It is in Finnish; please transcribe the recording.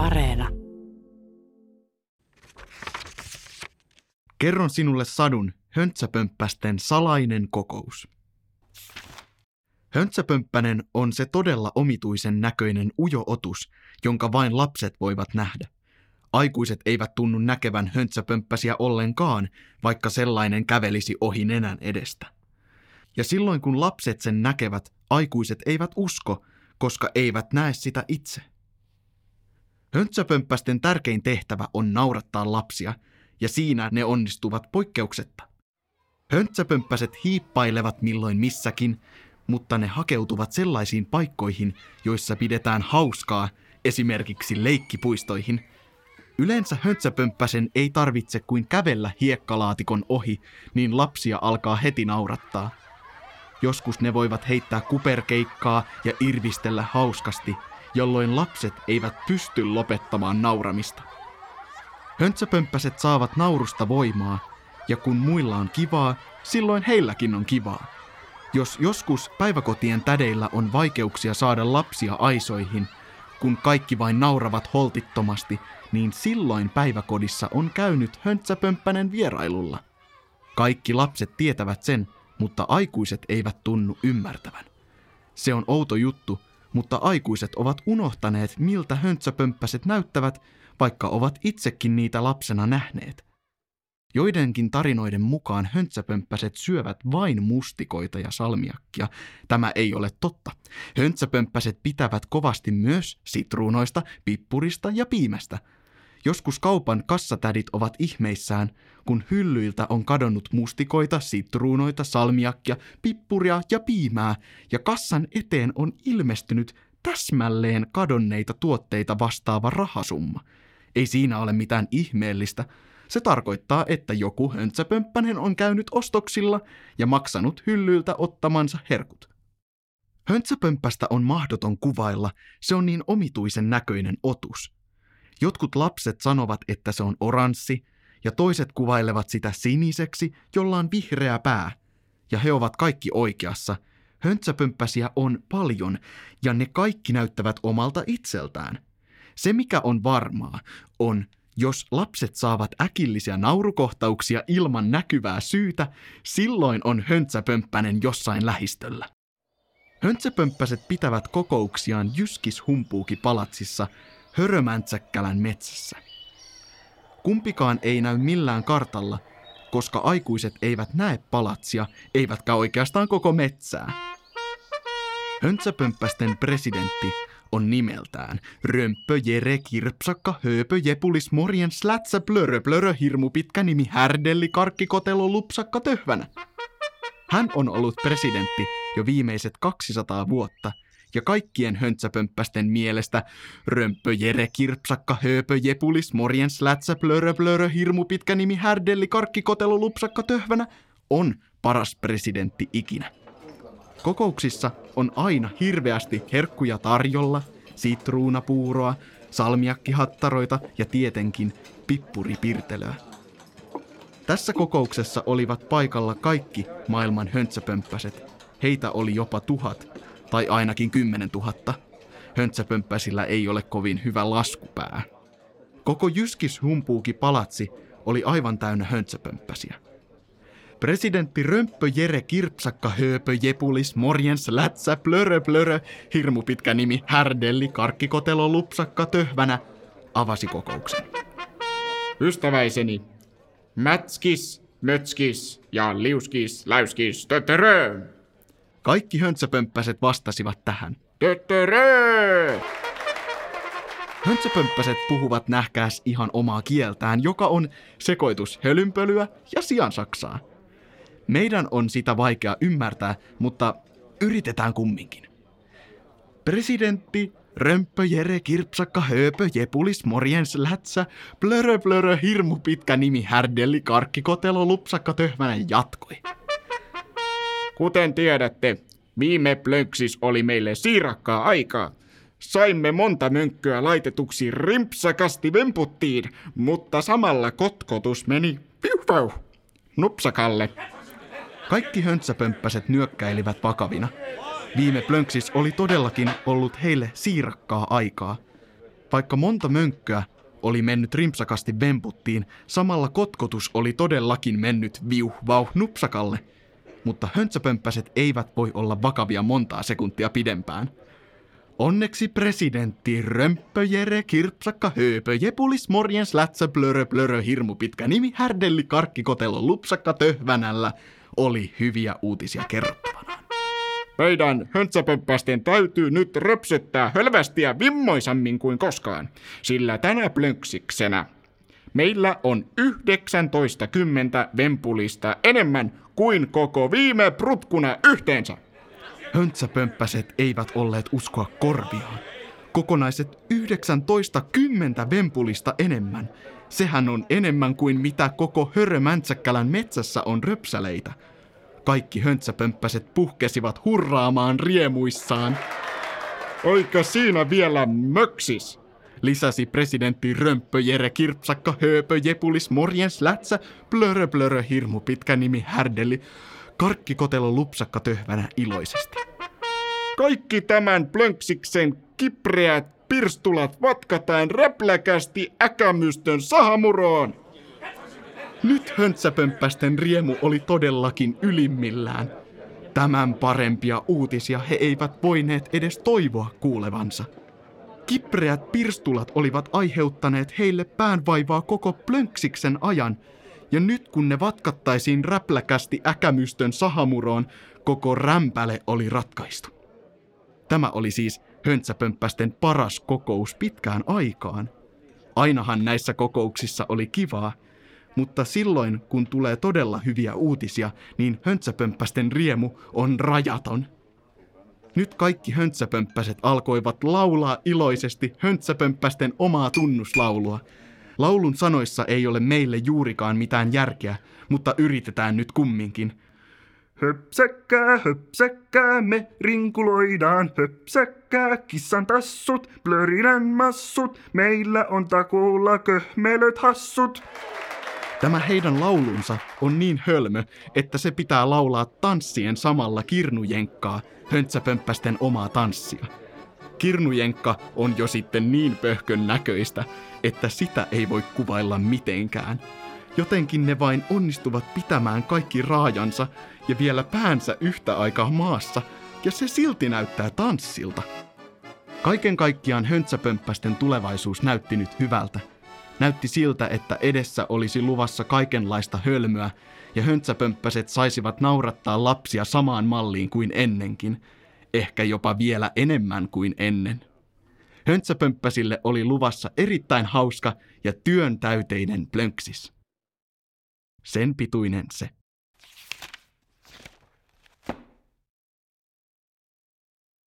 Areena. Kerron sinulle sadun höntsäpömppästen salainen kokous. Höntsäpömppänen on se todella omituisen näköinen ujo otus, jonka vain lapset voivat nähdä. Aikuiset eivät tunnu näkevän höntsäpömppäsiä ollenkaan, vaikka sellainen kävelisi ohi nenän edestä. Ja silloin kun lapset sen näkevät, aikuiset eivät usko, koska eivät näe sitä itse. Höntsäpömppästen tärkein tehtävä on naurattaa lapsia, ja siinä ne onnistuvat poikkeuksetta. Höntsäpömppäset hiippailevat milloin missäkin, mutta ne hakeutuvat sellaisiin paikkoihin, joissa pidetään hauskaa, esimerkiksi leikkipuistoihin. Yleensä höntsäpömppäsen ei tarvitse kuin kävellä hiekkalaatikon ohi, niin lapsia alkaa heti naurattaa. Joskus ne voivat heittää kuperkeikkaa ja irvistellä hauskasti, jolloin lapset eivät pysty lopettamaan nauramista. Höntsäpömppäset saavat naurusta voimaa, ja kun muilla on kivaa, silloin heilläkin on kivaa. Jos joskus päiväkotien tädeillä on vaikeuksia saada lapsia aisoihin, kun kaikki vain nauravat holtittomasti, niin silloin päiväkodissa on käynyt höntsäpömppänen vierailulla. Kaikki lapset tietävät sen, mutta aikuiset eivät tunnu ymmärtävän. Se on outo juttu, mutta aikuiset ovat unohtaneet, miltä höntsäpömppäset näyttävät, vaikka ovat itsekin niitä lapsena nähneet. Joidenkin tarinoiden mukaan höntsäpömppäset syövät vain mustikoita ja salmiakkia. Tämä ei ole totta. Höntsäpömppäset pitävät kovasti myös sitruunoista, pippurista ja piimästä. Joskus kaupan kassatädit ovat ihmeissään, kun hyllyiltä on kadonnut mustikoita, sitruunoita, salmiakkia, pippuria ja piimää, ja kassan eteen on ilmestynyt täsmälleen kadonneita tuotteita vastaava rahasumma. Ei siinä ole mitään ihmeellistä, se tarkoittaa, että joku höntsäpömppänen on käynyt ostoksilla ja maksanut hyllyiltä ottamansa herkut. Höntsäpömppästä on mahdoton kuvailla, se on niin omituisen näköinen otus. Jotkut lapset sanovat, että se on oranssi, ja toiset kuvailevat sitä siniseksi, jolla on vihreä pää. Ja he ovat kaikki oikeassa. Höntsäpömppäsiä on paljon, ja ne kaikki näyttävät omalta itseltään. Se, mikä on varmaa, on, jos lapset saavat äkillisiä naurukohtauksia ilman näkyvää syytä, silloin on höntsäpömppänen jossain lähistöllä. Höntsäpömppäset pitävät kokouksiaan Jyskis Humpuuki palatsissa Hörömäntsäkkälän metsässä. Kumpikaan ei näy millään kartalla, koska aikuiset eivät näe palatsia, eivätkä oikeastaan koko metsää. Höntsäpömppästen presidentti on nimeltään Römpö Jere Kirpsakka Hööpö Jepulis Morjen Slätsä Plörö Plörö Hirmu pitkä nimi Härdelli Karkkikotelo Lupsakka Töhvänä. Hän on ollut presidentti jo viimeiset 200 vuotta ja kaikkien höntsäpömppästen mielestä Römpö Jere Kirpsakka Hööpö Jepulis Morjen Slätsä Plörö Plörö Hirmu pitkä nimi Härdelli Karkkikotelo Lupsakka Töhvänä on paras presidentti ikinä. Kokouksissa on aina hirveästi herkkuja tarjolla, sitruunapuuroa, salmiakkihattaroita ja tietenkin pippuripirtelöä. Tässä kokouksessa olivat paikalla kaikki maailman höntsäpömppäset. Heitä oli jopa tuhat, tai ainakin kymmenen tuhatta. Höntsäpömppäsillä ei ole kovin hyvä laskupää. Koko Jyskis Humpuuki palatsi oli aivan täynnä höntsäpömppäsiä. Presidentti Römppö Jere Kirpsakka Hööpö Jepulis Morjens Lätsä Plörö Plörö hirmu pitkä nimi Härdelli Karkkikotelo Lupsakka Töhvänä avasi kokouksen. Ystäväiseni, mätskis, mötskis ja liuskis, läyskis, tötterö. Kaikki höntsäpömppäset vastasivat tähän. Tötterö! Höntsäpömppäset puhuvat nähkääs ihan omaa kieltään, joka on sekoitus hölynpölyä ja siansaksaa. Meidän on sitä vaikea ymmärtää, mutta yritetään kumminkin. Presidentti Römpö Jere Kirpsakka Hööpö Jepulis Morjens Lätsä Plörö Plörö Hirmu pitkä nimi Härdelli Karkkikotelo Lupsakka Töhmänen jatkoi. Kuten tiedätte, viime plönksis oli meille siirakkaa aikaa. Saimme monta mönkköä laitetuksi rimpsakasti vemputtiin, mutta samalla kotkotus meni piu nupsakalle. Kaikki höntsäpömppäset nyökkäilivät vakavina. Viime plönksis oli todellakin ollut heille siirakkaa aikaa. Vaikka monta mönkköä oli mennyt rimpsakasti vemputtiin, samalla kotkotus oli todellakin mennyt viuh vauh nupsakalle. Mutta höntsäpömppäset eivät voi olla vakavia montaa sekuntia pidempään. Onneksi presidentti Römppö Jere Kirpsakka Hööpö Jepulis Morjens Lätsä Blörö Blörö Hirmu pitkä nimi Härdelli Karkkikotelo Lupsakka Töhvänällä oli hyviä uutisia kerrottavana. Meidän höntsäpömppästen täytyy nyt röpsyttää hölvästiä vimmoisammin kuin koskaan, sillä tänä plönksiksenä meillä on 19 vempulista enemmän kuin koko viime prutkuna yhteensä. Höntsäpömppäset eivät olleet uskoa korviaan. Kokonaiset 19 kymmentä vempulista enemmän. Sehän on enemmän kuin mitä koko Hörömäntsäkkälän metsässä on röpsäleitä. Kaikki höntsäpömppäset puhkesivat hurraamaan riemuissaan. Oika siinä vielä möksis? Lisäsi presidentti Römppö Jere Kirpsakka Hööpö Jepulis Morjens Lätsä Blörö Blörö Hirmu pitkä nimi Härdeli Karkkikotelo lupsakka töhvänä iloisesti. Kaikki tämän plönksiksen kipreät pirstulat vatkataan räpläkästi äkämystön sahamuroon. Nyt höntsäpömppästen riemu oli todellakin ylimmillään. Tämän parempia uutisia he eivät voineet edes toivoa kuulevansa. Kipreät pirstulat olivat aiheuttaneet heille päänvaivaa koko plönksiksen ajan, ja nyt kun ne vatkattaisiin räpläkästi äkämystön sahamuroon, koko rämpäle oli ratkaistu. Tämä oli siis höntsäpömppästen paras kokous pitkään aikaan. Ainahan näissä kokouksissa oli kivaa, mutta silloin kun tulee todella hyviä uutisia, niin höntsäpömppästen riemu on rajaton. Nyt kaikki höntsäpömppäset alkoivat laulaa iloisesti höntsäpömppästen omaa tunnuslaulua. Laulun sanoissa ei ole meille juurikaan mitään järkeä, mutta yritetään nyt kumminkin. Höpsäkkää, höpsäkkää, me rinkuloidaan, höpsäkkää, kissan tassut, blörinän massut, meillä on takuulla köhmelöt hassut. Tämä heidän laulunsa on niin hölmö, että se pitää laulaa tanssien samalla kirnujenkkaa, höntsäpömppästen omaa tanssia. Kirnujenkka on jo sitten niin pöhkön näköistä, että sitä ei voi kuvailla mitenkään. Jotenkin ne vain onnistuvat pitämään kaikki raajansa ja vielä päänsä yhtä aikaa maassa, ja se silti näyttää tanssilta. Kaiken kaikkiaan höntsäpömppästen tulevaisuus näytti nyt hyvältä. Näytti siltä, että edessä olisi luvassa kaikenlaista hölmöä, ja höntsäpömppäset saisivat naurattaa lapsia samaan malliin kuin ennenkin, ehkä jopa vielä enemmän kuin ennen. Höntsäpömppäsille oli luvassa erittäin hauska ja työn täyteinen plönksis. Sen pituinen se.